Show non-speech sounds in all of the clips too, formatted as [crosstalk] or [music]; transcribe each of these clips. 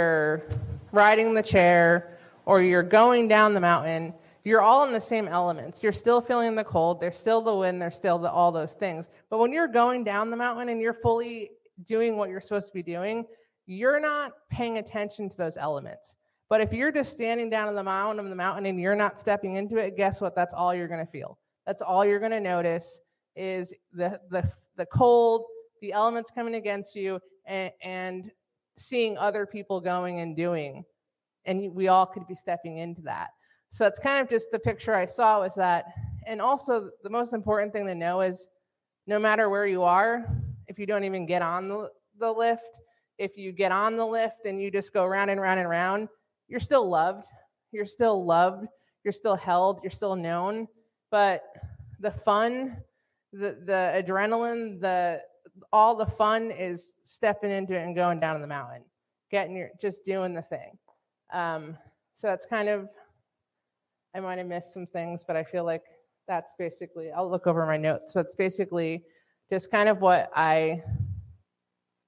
you're riding the chair or you're going down the mountain, you're all in the same elements. You're still feeling the cold, there's still the wind, there's still the, all those things. But when you're going down the mountain and you're fully doing what you're supposed to be doing, you're not paying attention to those elements. But if you're just standing down on the mountain of the mountain and you're not stepping into it, guess what? That's all you're going to feel. That's all you're going to notice is the the the cold, the elements coming against you, and, and seeing other people going and doing, and we all could be stepping into that. So that's kind of just the picture I saw was that, and also the most important thing to know is, no matter where you are, if you don't even get on the, lift, if you get on the lift and you just go round and round and round, you're still loved. You're still loved. You're still held. You're still known. But the fun, the, the adrenaline, the all the fun is stepping into it and going down the mountain, getting your just doing the thing. Um, so that's kind of I might have missed some things, but I feel like that's basically I'll look over my notes. So it's basically just kind of what I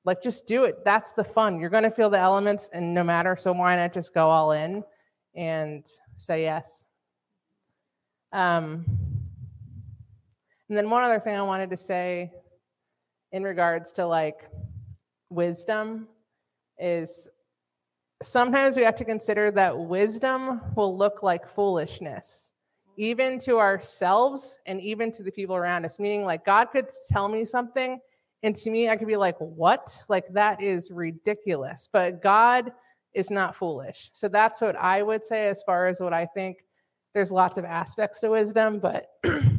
like just do it. That's the fun. You're to feel the elements, and no matter, so why not just go all in and say yes? Um, and then one other thing I wanted to say in regards to like wisdom is sometimes we have to consider that wisdom will look like foolishness even to ourselves and even to the people around us meaning like god could tell me something and to me, I could be like, what? Like, that is ridiculous. But God is not foolish. So that's what I would say as far as what I think. There's lots of aspects to wisdom, but [clears throat]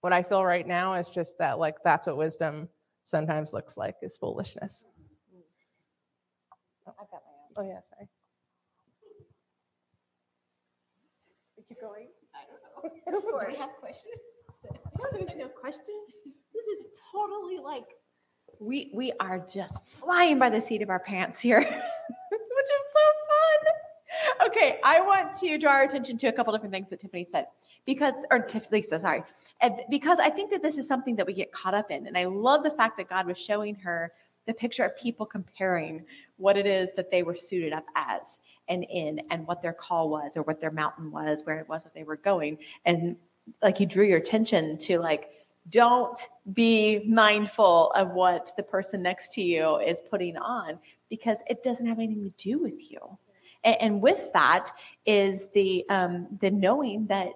what I feel right now is just that, like, that's what wisdom sometimes looks like is foolishness. Oh, I've got my own. Oh, yeah, sorry. Is you going? I don't know. Go for Do it. we have questions? [laughs] no, there's no questions. This is totally like we we are just flying by the seat of our pants here, [laughs] which is so fun. Okay, I want to draw our attention to a couple different things that Tiffany said. Because, or Tiff, Lisa, sorry, and because I think that this is something that we get caught up in, and I love the fact that God was showing her the picture of people comparing what it is that they were suited up as and in and what their call was or what their mountain was where it was that they were going. And like he drew your attention to like don't be mindful of what the person next to you is putting on because it doesn't have anything to do with you and, and with that is the um, the knowing that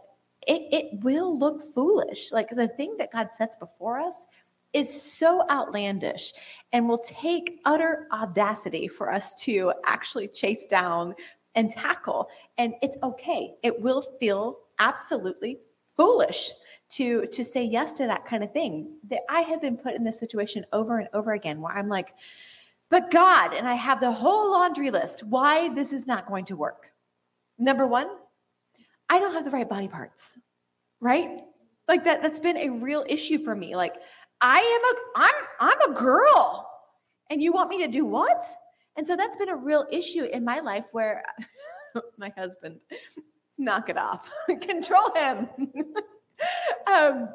it, it will look foolish. Like the thing that god sets before us is so outlandish and will take utter audacity for us to actually chase down and tackle. And it's okay. It will feel absolutely foolish to to say yes to that kind of thing. That I have been put in this situation over and over again where I'm like, but God, and I have the whole laundry list why this is not going to work. Number one, I don't have the right body parts, right? Like that, that's been a real issue for me. Like I am a, I'm, I'm a girl and you want me to do what? And so that's been a real issue in my life where [laughs] my husband, knock it off, [laughs] control him. [laughs] um,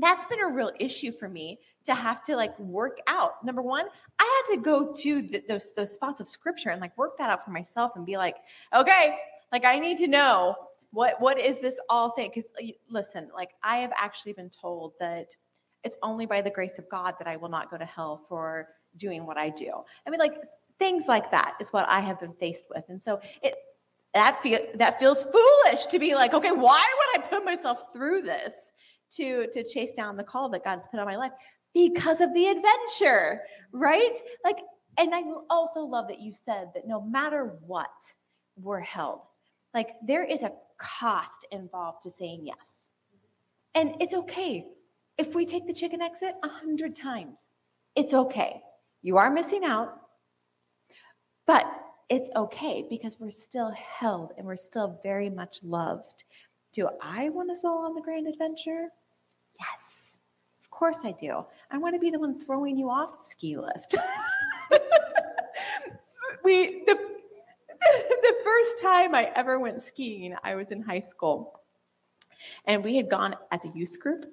that's been a real issue for me to have to like work out. Number one, I had to go to the, those those spots of scripture and like work that out for myself and be like, okay, like I need to know what what is this all saying? Because listen, like I have actually been told that it's only by the grace of God that I will not go to hell for doing what I do. I mean, like things like that is what I have been faced with, and so it that feel that feels foolish to be like, okay, why would I put myself through this to to chase down the call that God's put on my life? Because of the adventure, right? Like, and I also love that you said that no matter what, we're held. Like there is a cost involved to saying yes. And it's okay. If we take the chicken exit a hundred times, it's okay. You are missing out. But it's okay because we're still held and we're still very much loved. Do I want us all on the grand adventure? Yes, of course I do. I want to be the one throwing you off the ski lift. [laughs] we the [laughs] the first time I ever went skiing, I was in high school, and we had gone as a youth group,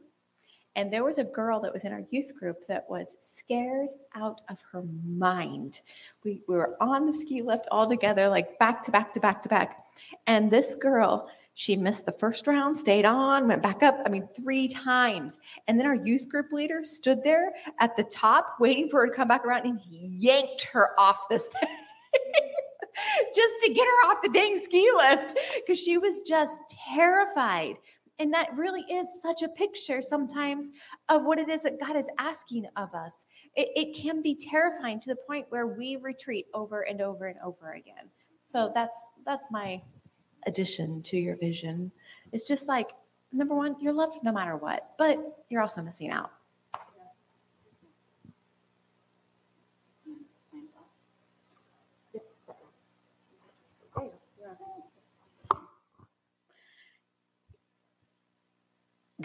And there was a girl that was in our youth group that was scared out of her mind. We, we were on the ski lift all together, like back to back to back to back. And this girl, she missed the first round, stayed on, went back up, I mean, three times. And then our youth group leader stood there at the top waiting for her to come back around and he yanked her off this [laughs] thing. just to get her off the dang ski lift because she was just terrified. And that really is such a picture sometimes of what it is that God is asking of us. It, it can be terrifying to the point where we retreat over and over and over again. So that's that's my addition to your vision. It's just like number one, you're loved no matter what, but you're also missing out.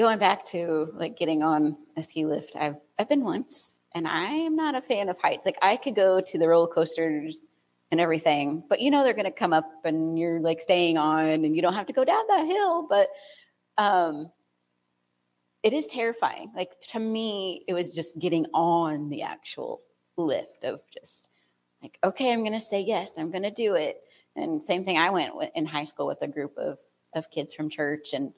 going back to like getting on a ski lift, I've I've been once, and I am not a fan of heights. Like I could go to the roller coasters and everything, but you know they're going to come up, and you're like staying on, and you don't have to go down that hill. But um, it is terrifying. Like to me, it was just getting on the actual lift of just like, okay, I'm going to say yes, I'm going to do it. And same thing, I went in high school with a group of of kids from church, and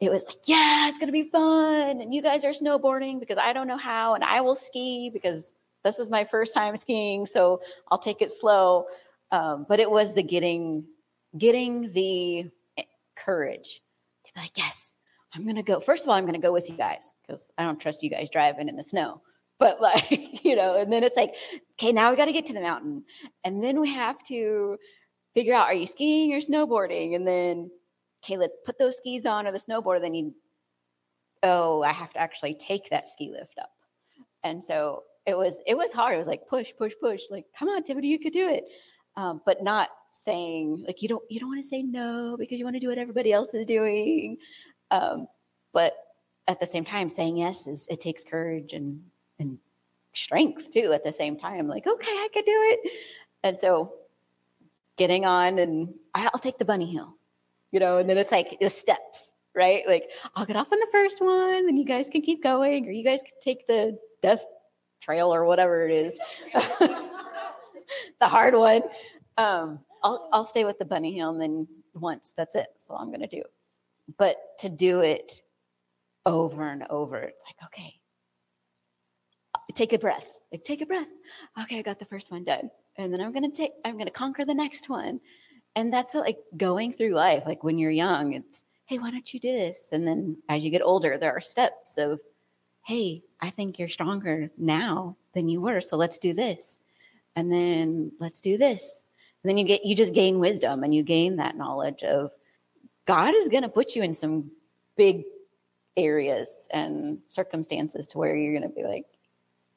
it was like, yeah, it's going to be fun. And you guys are snowboarding because I don't know how. And I will ski because this is my first time skiing. So I'll take it slow. Um, but it was the getting, getting the courage to be like, yes, I'm to go. First of all, I'm to go with you guys because I don't trust you guys driving in the snow. [laughs] But like, you know, and then it's like, okay, now we got to get to the mountain. And then we have to figure out, are you skiing or snowboarding? And then okay, let's put those skis on or the snowboard. Then you, oh, I have to actually take that ski lift up. And so it was, it was hard. It was like push, push, push. Like, come on, Tiffany, you could do it. Um, but not saying like you don't, you don't want to say no because you want to do what everybody else is doing. Um, but at the same time, saying yes is it takes courage and and strength too. At the same time, like okay, I could do it. And so getting on and I'll take the bunny hill you know, and then it's like the steps, right? Like I'll get off on the first one and you guys can keep going, or you guys can take the death trail or whatever it is. [laughs] the hard one. Um, I'll I'll stay with the bunny hill and then once that's it. So I'm gonna do. But to do it over and over, it's like, okay, take a breath. Like take a breath. Okay, I got the first one done. And then I'm gonna take I'm gonna conquer the next one and that's like going through life like when you're young it's hey why don't you do this and then as you get older there are steps of hey i think you're stronger now than you were so let's do this and then let's do this and then you get you just gain wisdom and you gain that knowledge of god is going to put you in some big areas and circumstances to where you're going to be like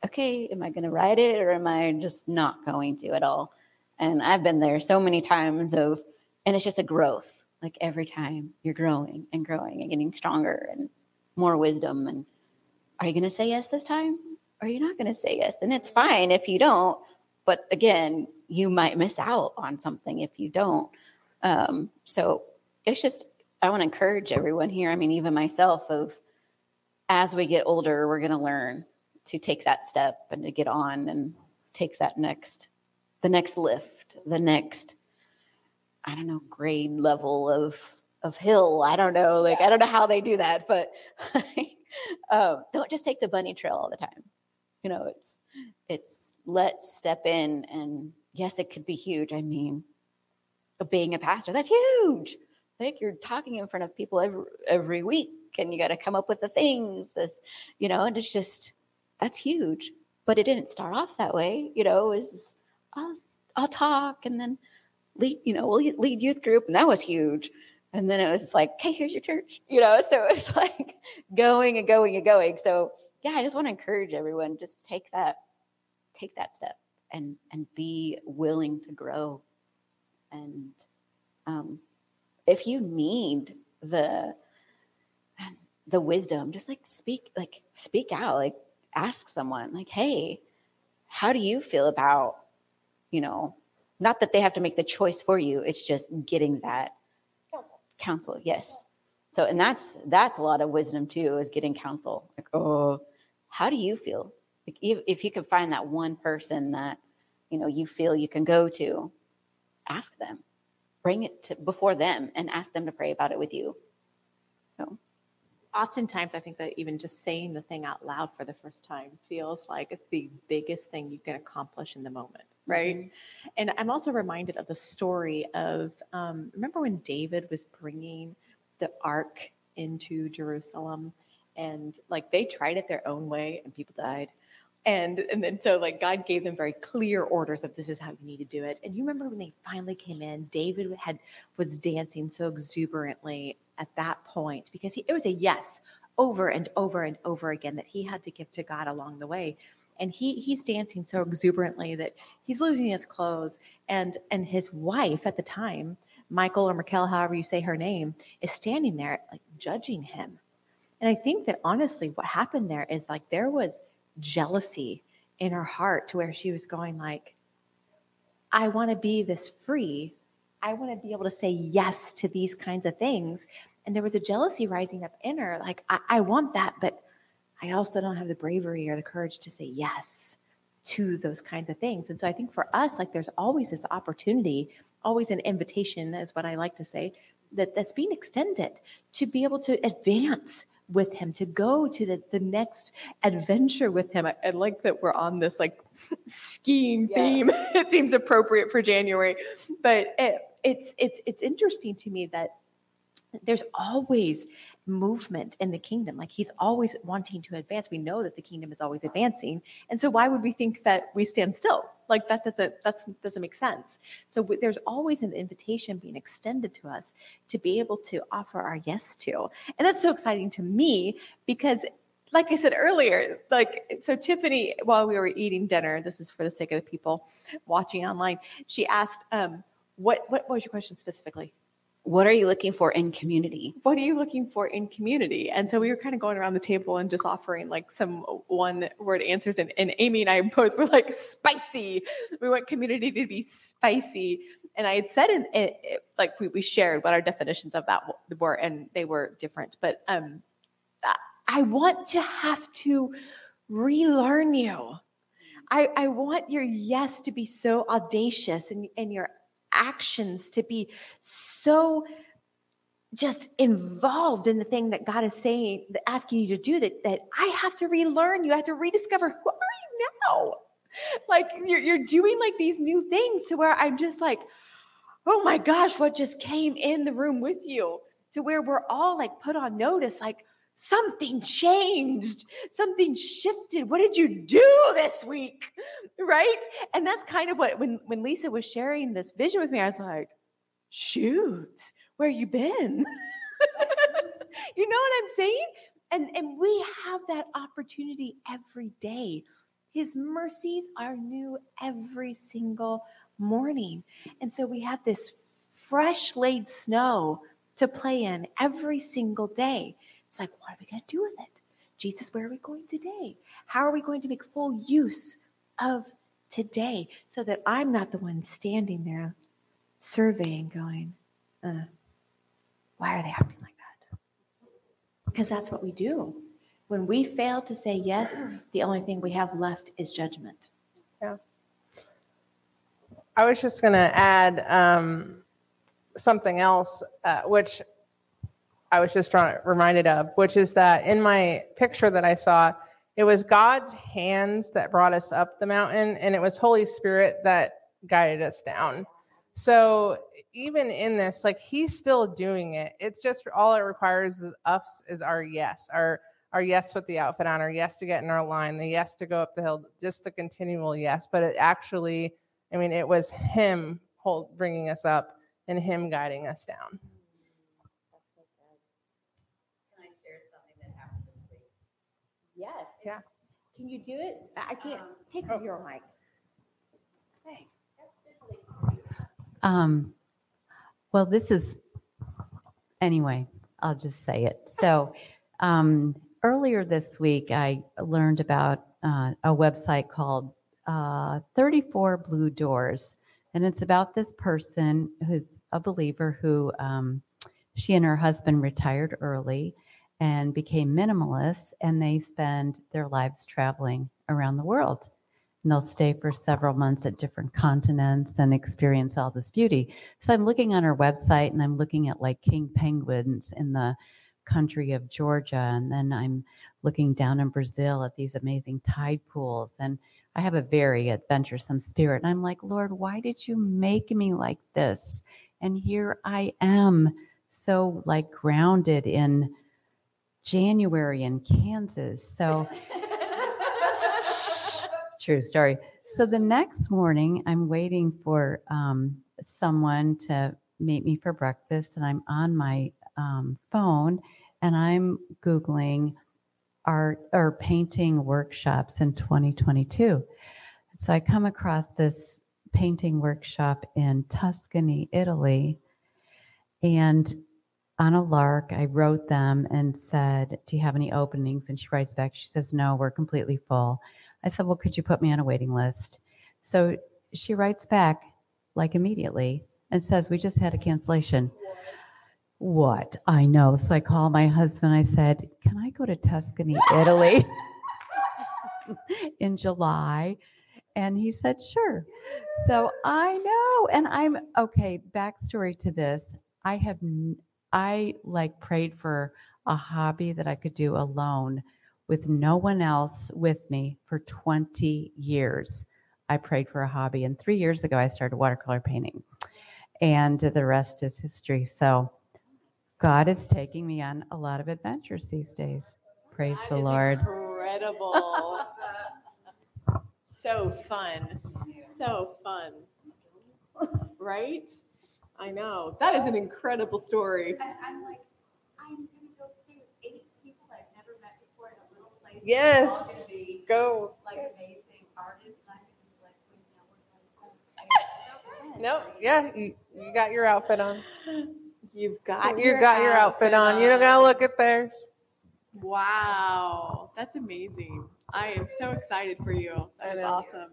okay am i going to ride it or am i just not going to at all and I've been there so many times of, and it's just a growth. Like every time you're growing and growing and getting stronger and more wisdom. And are you going to say yes this time? Or are you not going to say yes? And it's fine if you don't. But again, you might miss out on something if you don't. Um, so it's just, I want to encourage everyone here. I mean, even myself, of as we get older, we're going to learn to take that step and to get on and take that next the next lift, the next, I don't know, grade level of of hill. I don't know, like I don't know how they do that, but [laughs] um, don't just take the bunny trail all the time. You know, it's it's let's step in, and yes, it could be huge. I mean, being a pastor, that's huge. Like you're talking in front of people every every week, and you got to come up with the things. This, you know, and it's just that's huge. But it didn't start off that way. You know, is I'll, I'll talk and then lead, you know, we'll lead youth group. And that was huge. And then it was like, hey, here's your church, you know? So it's [laughs] like going and going and going. So yeah, I just want to encourage everyone just take that, take that step and, and be willing to grow. And um, if you need the, the wisdom, just like speak, like speak out, like ask someone like, hey, how do you feel about you know, not that they have to make the choice for you, it's just getting that counsel. Yes. So, and that's that's a lot of wisdom too, is getting counsel. Like, oh, how do you feel? Like, if, if you can find that one person that you know you feel you can go to, ask them, bring it to before them, and ask them to pray about it with you. So, Oftentimes, I think that even just saying the thing out loud for the first time feels like the biggest thing you can accomplish in the moment, right? And I'm also reminded of the story of um, remember when David was bringing the ark into Jerusalem, and like they tried it their own way, and people died. And and then so like God gave them very clear orders of this is how you need to do it. And you remember when they finally came in, David had was dancing so exuberantly at that point because he, it was a yes over and over and over again that he had to give to God along the way. And he he's dancing so exuberantly that he's losing his clothes. And and his wife at the time, Michal or Michael, however you say her name, is standing there like judging him. And I think that honestly, what happened there is like there was jealousy in her heart to where she was going like, I want to be this free. I want to be able to say yes to these kinds of things. And there was a jealousy rising up in her. Like, I, I want that, but I also don't have the bravery or the courage to say yes to those kinds of things. And so I think for us, like there's always this opportunity, always an invitation, is what I like to say, that that's being extended to be able to advance with him, to go to the, the next adventure with him. I, I like that we're on this like skiing Yeah. theme. [laughs] it seems appropriate for January. But it, it's it's it's interesting to me that there's always movement in the kingdom. Like he's always wanting to advance. We know that the kingdom is always advancing. And so why would we think that we stand still? Like that doesn't that's doesn't make sense. So w- there's always an invitation being extended to us to be able to offer our yes to. And that's so exciting to me because like I said earlier, like so Tiffany, while we were eating dinner, this is for the sake of the people watching online, she asked, um, what what was your question specifically? What are you looking for in community? what are you looking for in community? And so we were kind of going around the table and just offering like some one word answers. And, and Amy and I both were like, spicy. We want community to be spicy. And I had said, in, it, it- like, we, we shared what our definitions of that were, and they were different. But um, I- want to have to relearn you. I, I want your yes to be so audacious and, and your actions to be so just involved in the thing that God is saying, asking you to do that, that I have to relearn. You have to rediscover who are you now? Like you're, you're doing like these new things to where I'm just like, oh my gosh, what just came in the room with you? To where we're all like put on notice, like something changed, something shifted. What did you do this week? Right? And that's kind of what when when Lisa was sharing this vision with me, I was like, shoot, where you been? [laughs] you know what I'm saying? And and we have that opportunity every day. His mercies are new every single morning. And so we have this fresh laid snow to play in every single day. It's like, what are we going to do with it? Jesus, where are we going today? How are we going to make full use of today so that I'm not the one standing there surveying, going, uh, why are they acting like that? Because that's what we do. When we fail to say yes, the only thing we have left is judgment. Yeah. I was just going to add um, something else, uh, which I was just reminded of, which is that in my picture that I saw, it was God's hands that brought us up the mountain, and it was Holy Spirit that guided us down. So even in this, like He's still doing it. It's just all it requires of us is our yes, our our yes with the outfit on, our yes to get in our line, the yes to go up the hill, just the continual yes. But it actually I mean, it was him bringing us up and him guiding us down. Can I share something that happened this week? Yes. Yeah. Can you do it? I I can't take it to your mic. Um, well, this is, anyway, I'll just say it. So, um, earlier this week, I learned about uh, a website called uh, 34 Blue Doors. And it's about this person who's a believer who um, she and her husband retired early and became minimalists, and they spend their lives traveling around the world. And they'll stay for several months at different continents and experience all this beauty. So I'm looking on her website and I'm looking at like king penguins in the country of Georgia. And then I'm looking down in Brazil at these amazing tide pools. And I have a very adventuresome spirit. And I'm like, Lord, why did you make me like this? And here I am, so like grounded in January in Kansas. So, [laughs] true story. So the next morning, I'm waiting for um, someone to meet me for breakfast, and I'm on my um, phone and I'm Googling art or painting workshops in 2022. So I come across this painting workshop in Tuscany, Italy. And on a lark, I wrote them and said, Do you have any openings? And she writes back, She says, No, we're completely full. I said, Well, could you put me on a waiting list? So she writes back like immediately and says, We just had a cancellation. What? I know. So I called my husband. I said, Can I go to Tuscany, Italy [laughs] in July? And he said, Sure. So I know. And I'm okay. Backstory to this I have, I like prayed for a hobby that I could do alone with no one else with me for 20 years. I prayed for a hobby. And three years ago, I started watercolor painting. And the rest is history. So, God is taking me on a lot of adventures these days. Praise That the Lord. Incredible. [laughs] so fun. So fun. Right? I know. That is an incredible story. And I'm like, I'm gonna go stay with eight people I've never met before in a little place. Yes. They're all gonna be, Go. Like amazing artists. and I'm gonna be like, wait, no, we're No, like, oh, yeah, you, you got your outfit on. You've got You got your outfit on. You don't gotta look at theirs. Wow. That's amazing. I am so excited for you. I That is know. awesome.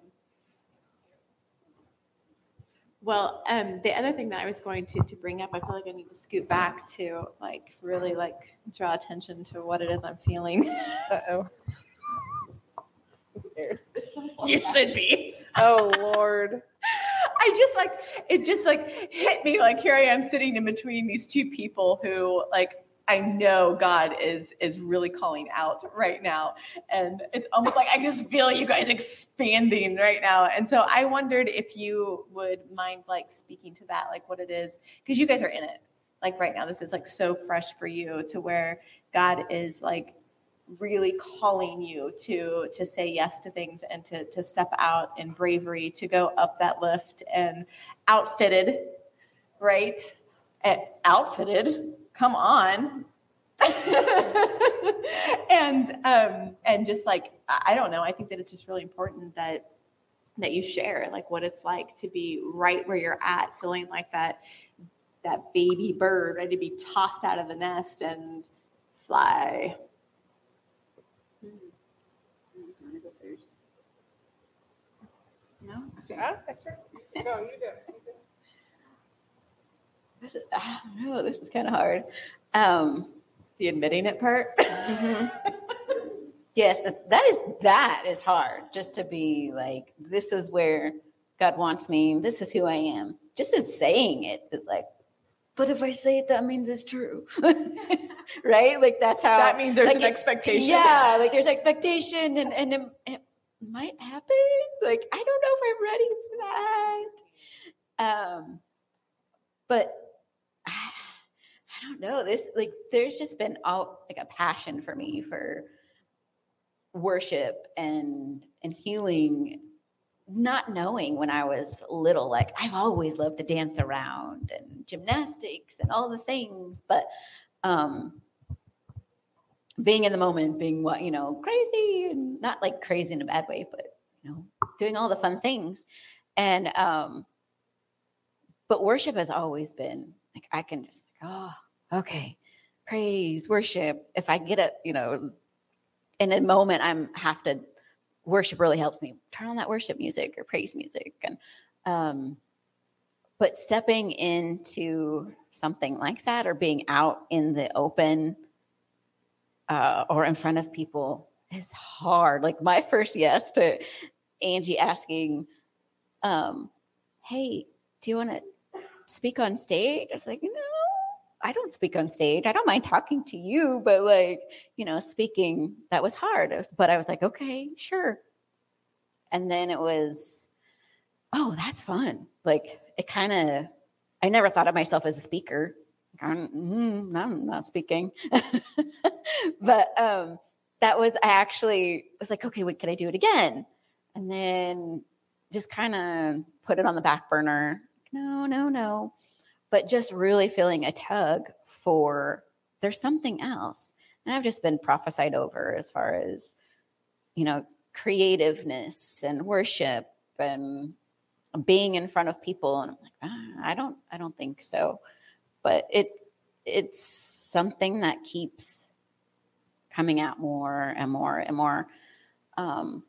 Well, um, the other thing that I was going to to bring up, I feel like I need to scoot back to like really like draw attention to what it is I'm feeling. [laughs] Uh oh. Scared. you should be. [laughs] Oh Lord. I just like it just like hit me like here I am sitting in between these two people who like I know God is is really calling out right now. And it's almost like I just feel you guys expanding right now. And so I wondered if you would mind like speaking to that like what it is because you guys are in it. Like right now this is like so fresh for you to where God is like really calling you to to say yes to things and to to step out in bravery to go up that lift and outfitted right? Outfitted come on [laughs] and um and just like I I don't know I think that it's just really important that that you share like what it's like to be right where you're at feeling like that that baby bird ready to be tossed out of the nest and fly No? Yeah, sure. Go, you do. This is, I don't know. This is kind of hard. Um, the admitting it part [laughs] yes, that, that is that is hard. Just to be like, this is where God wants me. This is who I am. Just in saying it is like, but if I say it, that means it's true, [laughs] right? Like that's how. that means there's like an it- expectation Yeah, like there's expectation, and and it, it might happen. Like I don't know if I'm ready for that. Um, but I, I don't know. This like there's just been all like a passion for me for worship and and healing. Not knowing when I was little, like I've always loved to dance around and gymnastics and all the things, but um being in the moment, being what, you know, crazy and not like crazy in a bad way, but you know, doing all the fun things. And um but worship has always been like I can just like, oh, okay, praise, worship. If I get it, you know, in a moment I'm have to worship really helps me turn on that worship music or praise music. And um but stepping into something like that or being out in the open uh, or in front of people is hard. Like my first yes to Angie asking, um, "Hey, do you want to speak on stage?" I was like, "No, I don't speak on stage. I don't mind talking to you, but like, you know, speaking that was hard. Was, but I was like, okay, sure." And then it was, oh, that's fun. Like it kind of. I never thought of myself as a speaker. I'm, mm, I'm not speaking, [laughs] but um, that was I actually was like, okay, wait, can I do it again? And then just kind of put it on the back burner. No, no, no. But just really feeling a tug for there's something else. And I've just been prophesied over as far as, you know, creativeness and worship and being in front of people. And I'm like, ah, I don't, I don't think so. But it it's something that keeps coming out more and more and more. Um,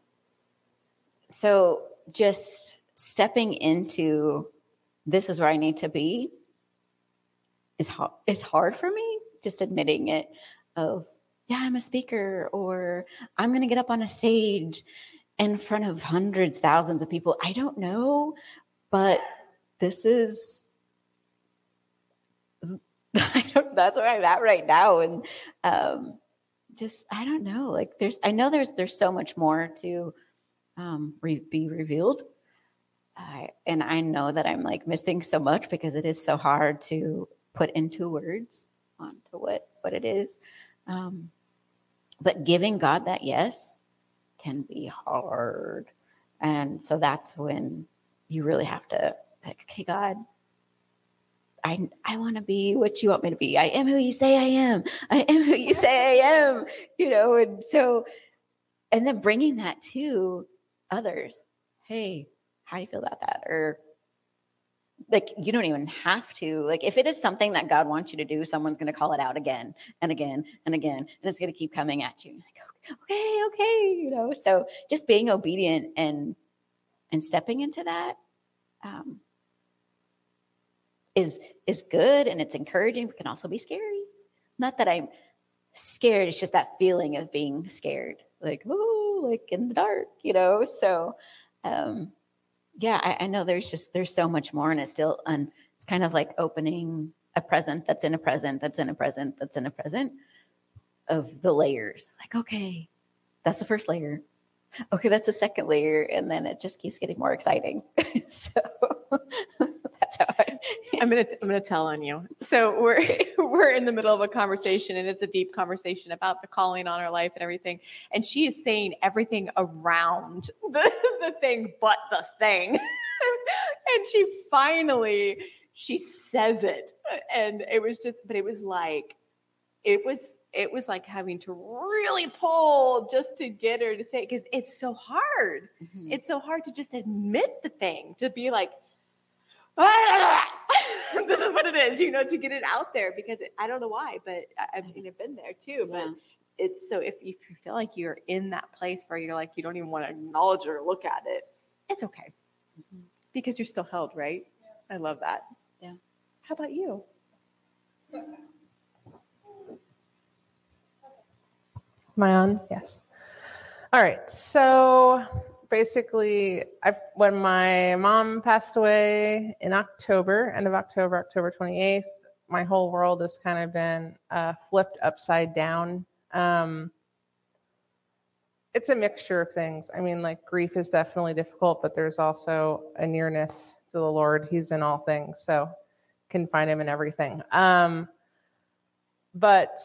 so just stepping into this is where I need to be is hard. It's hard for me just admitting it of, yeah, I'm a speaker or I'm going to get up on a stage in front of hundreds, thousands of people. I don't know, but this is [laughs] I don't that's where I'm at right now. And um, just I don't know. Like there's I know there's there's so much more to um, re- be revealed. I, and I know that I'm like missing so much because it is so hard to put into words onto what what it is. Um, but giving God that yes can be hard, and so that's when you really have to pick. Okay, God, I, I want to be what you want me to be. I am who you say I am. I am who you say I am, you know? And so, and then bringing that to others. Hey, how do you feel about that? Or like, you don't even have to. Like, if it is something that God wants you to do, someone's going to call it out again and again and again. And it's going to keep coming at you. Like, okay, okay, you know? So just being obedient and, and stepping into that. Um, is is good and it's encouraging but can also be scary not that i'm scared it's just that feeling of being scared like oh like in the dark you know so um yeah I, I know there's just there's so much more and it's still and it's kind of like opening a present that's in a present that's in a present that's in a present of the layers. Like okay that's the first layer. Okay that's the second layer and then it just keeps getting more exciting. [laughs] So I'm gonna I'm gonna tell on you. So we're [laughs] we're in the middle of a conversation, and it's a deep conversation about the calling on our life and everything. And she is saying everything around [laughs] the, the thing, but the thing. [laughs] and she finally she says it, and it was just, but it was like, it was it was like having to really pull just to get her to say it because it's so hard. Mm-hmm. It's so hard to just admit the thing to be like [laughs] this is what it is, you know, to get it out there because it, I don't know why, but I, I mean, I've been there too. But it's so if, if you feel like you're in that place where you're like, you don't even want to acknowledge or look at it, it's okay mm-hmm. because you're still held, right? Yeah. I love that. Yeah. How about you? Am I on? Yes. All right. So basically, I when my mom passed away in October, end of October, October 28th, my whole world has kind of been uh, flipped upside down. Um, it's a mixture of things. I mean, like grief is definitely difficult, but there's also a nearness to the Lord. He's in all things, so can find Him in everything. Um, but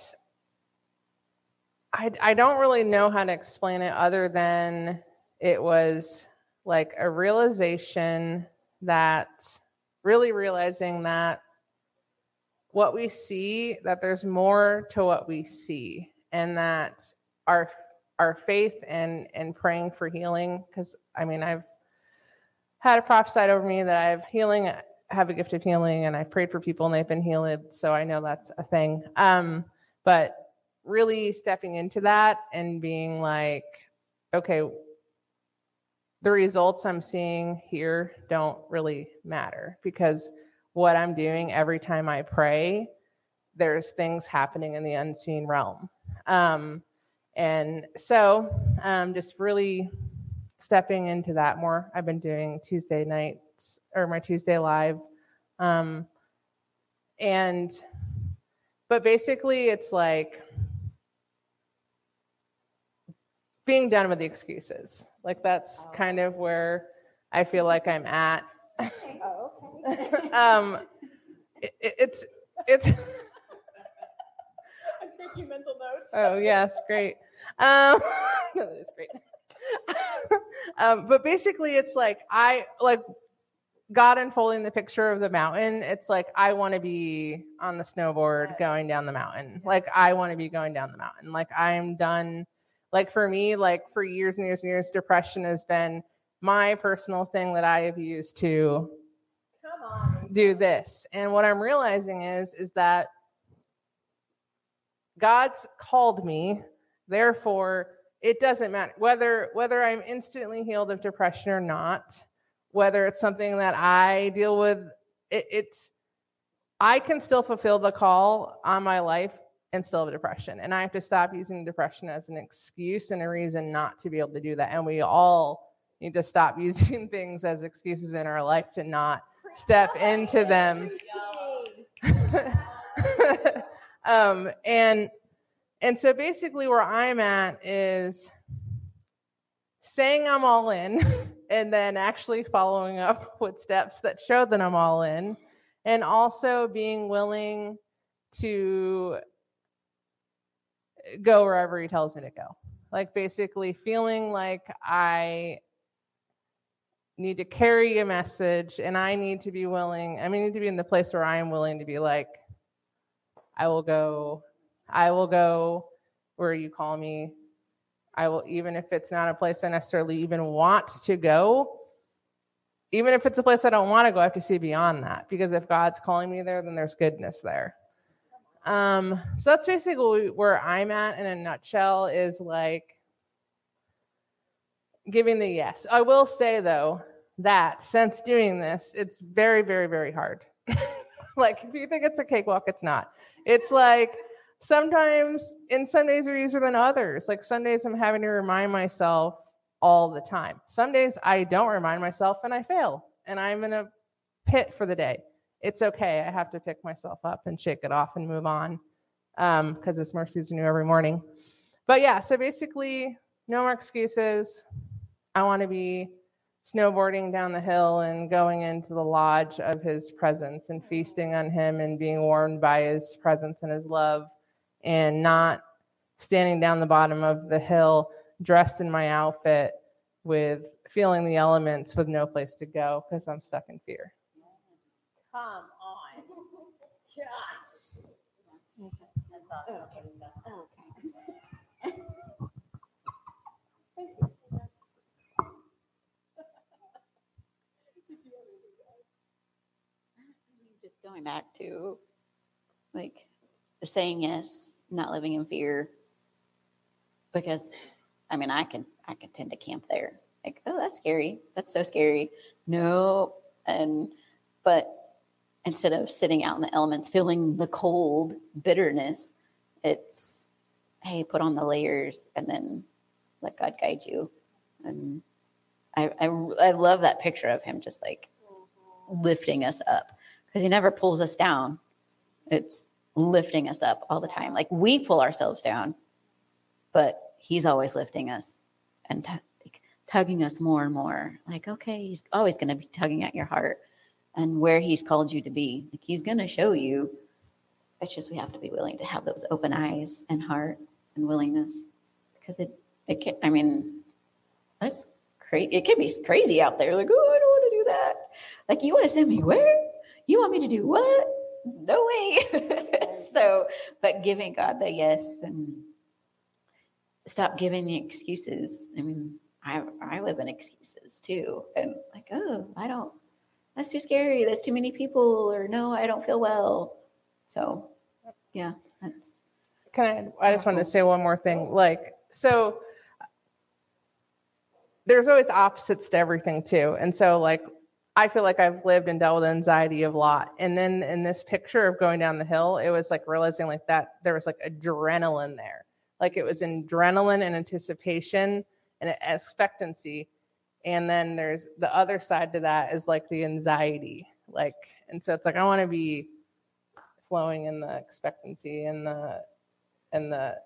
I, I don't really know how to explain it other than it was like a realization that really realizing that what we see that there's more to what we see and that our our faith and and praying for healing because i mean i've had it prophesied over me that i've healing have a gift of healing and i've prayed for people and they've been healed so i know that's a thing. Um but really stepping into that and being like okay the results I'm seeing here don't really matter because what I'm doing every time I pray, there's things happening in the unseen realm. Um, and so, um, just really stepping into that more. I've been doing Tuesday nights or my Tuesday live. Um, and, but basically, it's like being done with the excuses. Like, that's kind of where I feel like I'm at. Oh, okay. um, it, it- it's, it's, [laughs] I'm taking mental notes. Oh yes, great. Um, [laughs] no, that is great. [laughs] um, but basically, it's like I like God unfolding the picture of the mountain. It's like I want to be on the snowboard going down the mountain. Like I want to be going down the mountain. Like I'm done. Like for me, like for years and years and years, depression has been my personal thing that I have used to Come on. do this. And what I'm realizing is is that God's called me, therefore it doesn't matter whether whether I'm instantly healed of depression or not, whether it's something that I deal with it, it's I can still fulfill the call on my life and still have depression. And I have to stop using depression as an excuse and a reason not to be able to do that. And we all need to stop [laughs] using things as excuses in our life to not step into them. [laughs] [laughs] um, and and so basically where I'm at is saying I'm all in and then actually following up with steps that show that I'm all in and also being willing to go wherever he tells me to go. Like basically feeling like I need to carry a message and I need to be willing, I mean, need to be in the place where I am willing to be like, I will go, I will go where you call me. I will, even if it's not a place I necessarily even want to go, even if it's a place I don't want to go, I have to see beyond that because if God's calling me there, then there's goodness there. Um, so that's basically where I'm at in a nutshell is like giving the yes. I will say though that since doing this, it's very, very, very hard. [laughs] like if you think it's a cakewalk, it's not. It's like sometimes in some days are easier than others. Like some days I'm having to remind myself all the time. Some days I don't remind myself and I fail and I'm in a pit for the day. It's okay. I have to pick myself up and shake it off and move on um, because His mercies are new every morning. But yeah, so basically, no more excuses. I want to be snowboarding down the hill and going into the lodge of his presence and feasting on him and being warmed by his presence and his love and not standing down the bottom of the hill dressed in my outfit with feeling the elements with no place to go because I'm stuck in fear. Come on. Gosh. Just going back to like the saying yes, not living in fear. Because I mean, I can I can tend to camp there. Like, oh, that's scary. That's so scary. No. And but instead of sitting out in the elements, feeling the cold bitterness, it's hey, put on the layers and then let God guide you. And I I, I love that picture of him just like lifting us up because he never pulls us down. It's lifting us up all the time. Like we pull ourselves down, but he's always lifting us and t- tugging us more and more. Like, okay, he's always going to be tugging at your heart and where he's called you to be. Like he's going to show you. It's just we have to be willing to have those open eyes and heart and willingness because it, it can, I mean, that's crazy. It can be crazy out there. Like, oh, I don't want to do that. Like, you want to send me where? You want me to do what? No way. [laughs] so, but giving God the yes and stop giving the excuses. I mean, I I live in excuses too, and like, oh, I don't. That's too scary. That's too many people, or no, I don't feel well. So, yeah, that's Can I? I just wanted to say one more thing. Like, so there's always opposites to everything too. And so like I feel like I've lived and dealt with anxiety a lot. And then in this picture of going down the hill, it was like realizing like that there was like adrenaline there. Like it was adrenaline and anticipation and expectancy. And then there's the other side to that is like the anxiety. Like, and so it's like I want to be flowing in the expectancy and the and the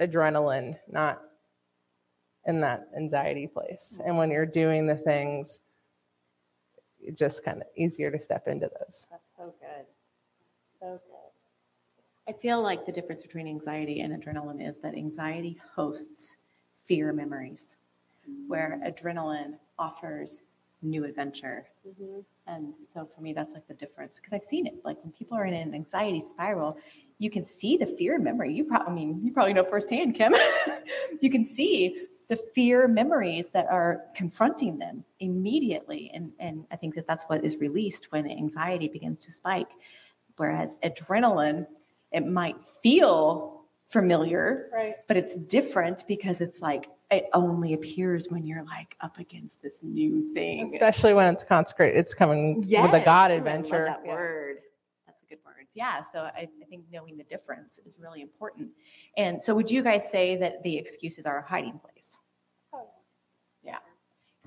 adrenaline, not in that anxiety place. And when you're doing the things, it's just kind of easier to step into those. That's so good. So good. I feel like the difference between anxiety and adrenaline is that anxiety hosts fear memories, where adrenaline offers new adventure. Mm-hmm. And so for me, that's like the difference because I've seen it. Like when people are in an anxiety spiral, you can see the fear memory. You probably, I mean, you probably know firsthand, Kim. [laughs] you can see the fear memories that are confronting them immediately. And, and I think that that's what is released when anxiety begins to spike. Whereas adrenaline, it might feel familiar, Right. but it's different because it's like it only appears when you're like up against this new thing. Especially when it's consecrated, it's coming with a God Ooh, I love adventure. that Yeah. word. That's a good word. Yeah. So I, I think knowing the difference is really important. And so, would you guys say that the excuses are a hiding place?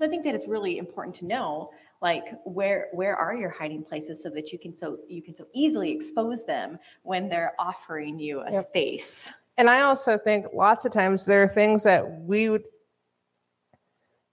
Because I think that it's really important to know, like, where where are your hiding places so that you can so you can so easily expose them when they're offering you a Yep. space. And I also think lots of times there are things that we would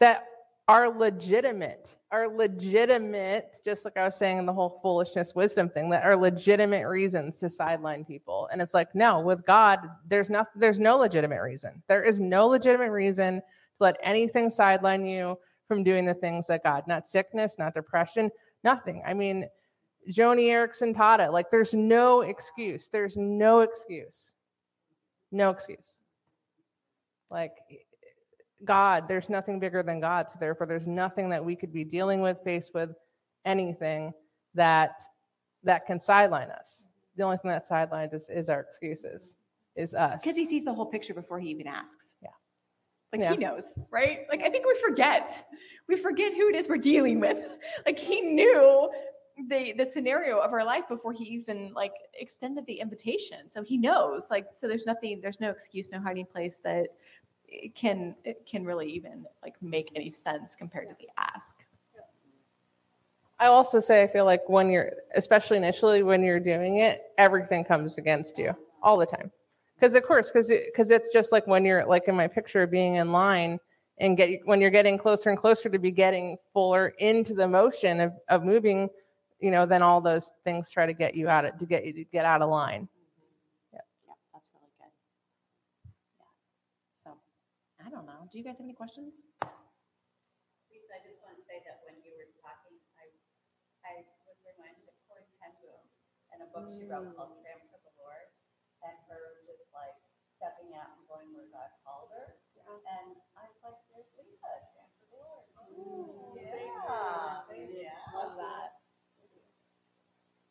that are legitimate, are legitimate, just like I was saying in the whole foolishness wisdom thing, that are legitimate reasons to sideline people. And it's like, no, with God, there's no there's no legitimate reason. There is no legitimate reason to let anything sideline you from doing the things that God, not sickness, not depression, nothing. I mean, Joni Eareckson taught it. Like there's no excuse. There's no excuse. No excuse. Like God, there's nothing bigger than God. So therefore, there's nothing that we could be dealing with, faced with, anything that that can sideline us. The only thing that sidelines us is our excuses, is us. Because he sees the whole picture before he even asks. Yeah. Like Yeah. he knows, right? Like I think we forget. We forget who it is we're dealing with. [laughs] Like he knew the the scenario of our life before he even like extended the invitation. So he knows. Like so there's nothing, there's no excuse, no hiding place that it can it can really even like make any sense compared to the ask. I also say I feel like when you're, especially initially when you're doing it, everything comes against you all the time. Because of course, because because it's just like when you're like in my picture being in line and get when you're getting closer and closer to be getting fuller into the motion of, of moving, you know, then all those things try to get you out of to get you to get out of line. Mm-hmm. Yeah, yeah, that's really good. Yeah. So I don't know. Do you guys have any questions? Lisa, I just want to say that when you were talking, I, I was reminded of Corrie ten Boom and a book she wrote mm. called Tramp for the Lord stepping out and going where God called her. Yeah. And I was like, there's Lisa, stand for the Lord. Ooh, yeah. Yeah. yeah. Love that.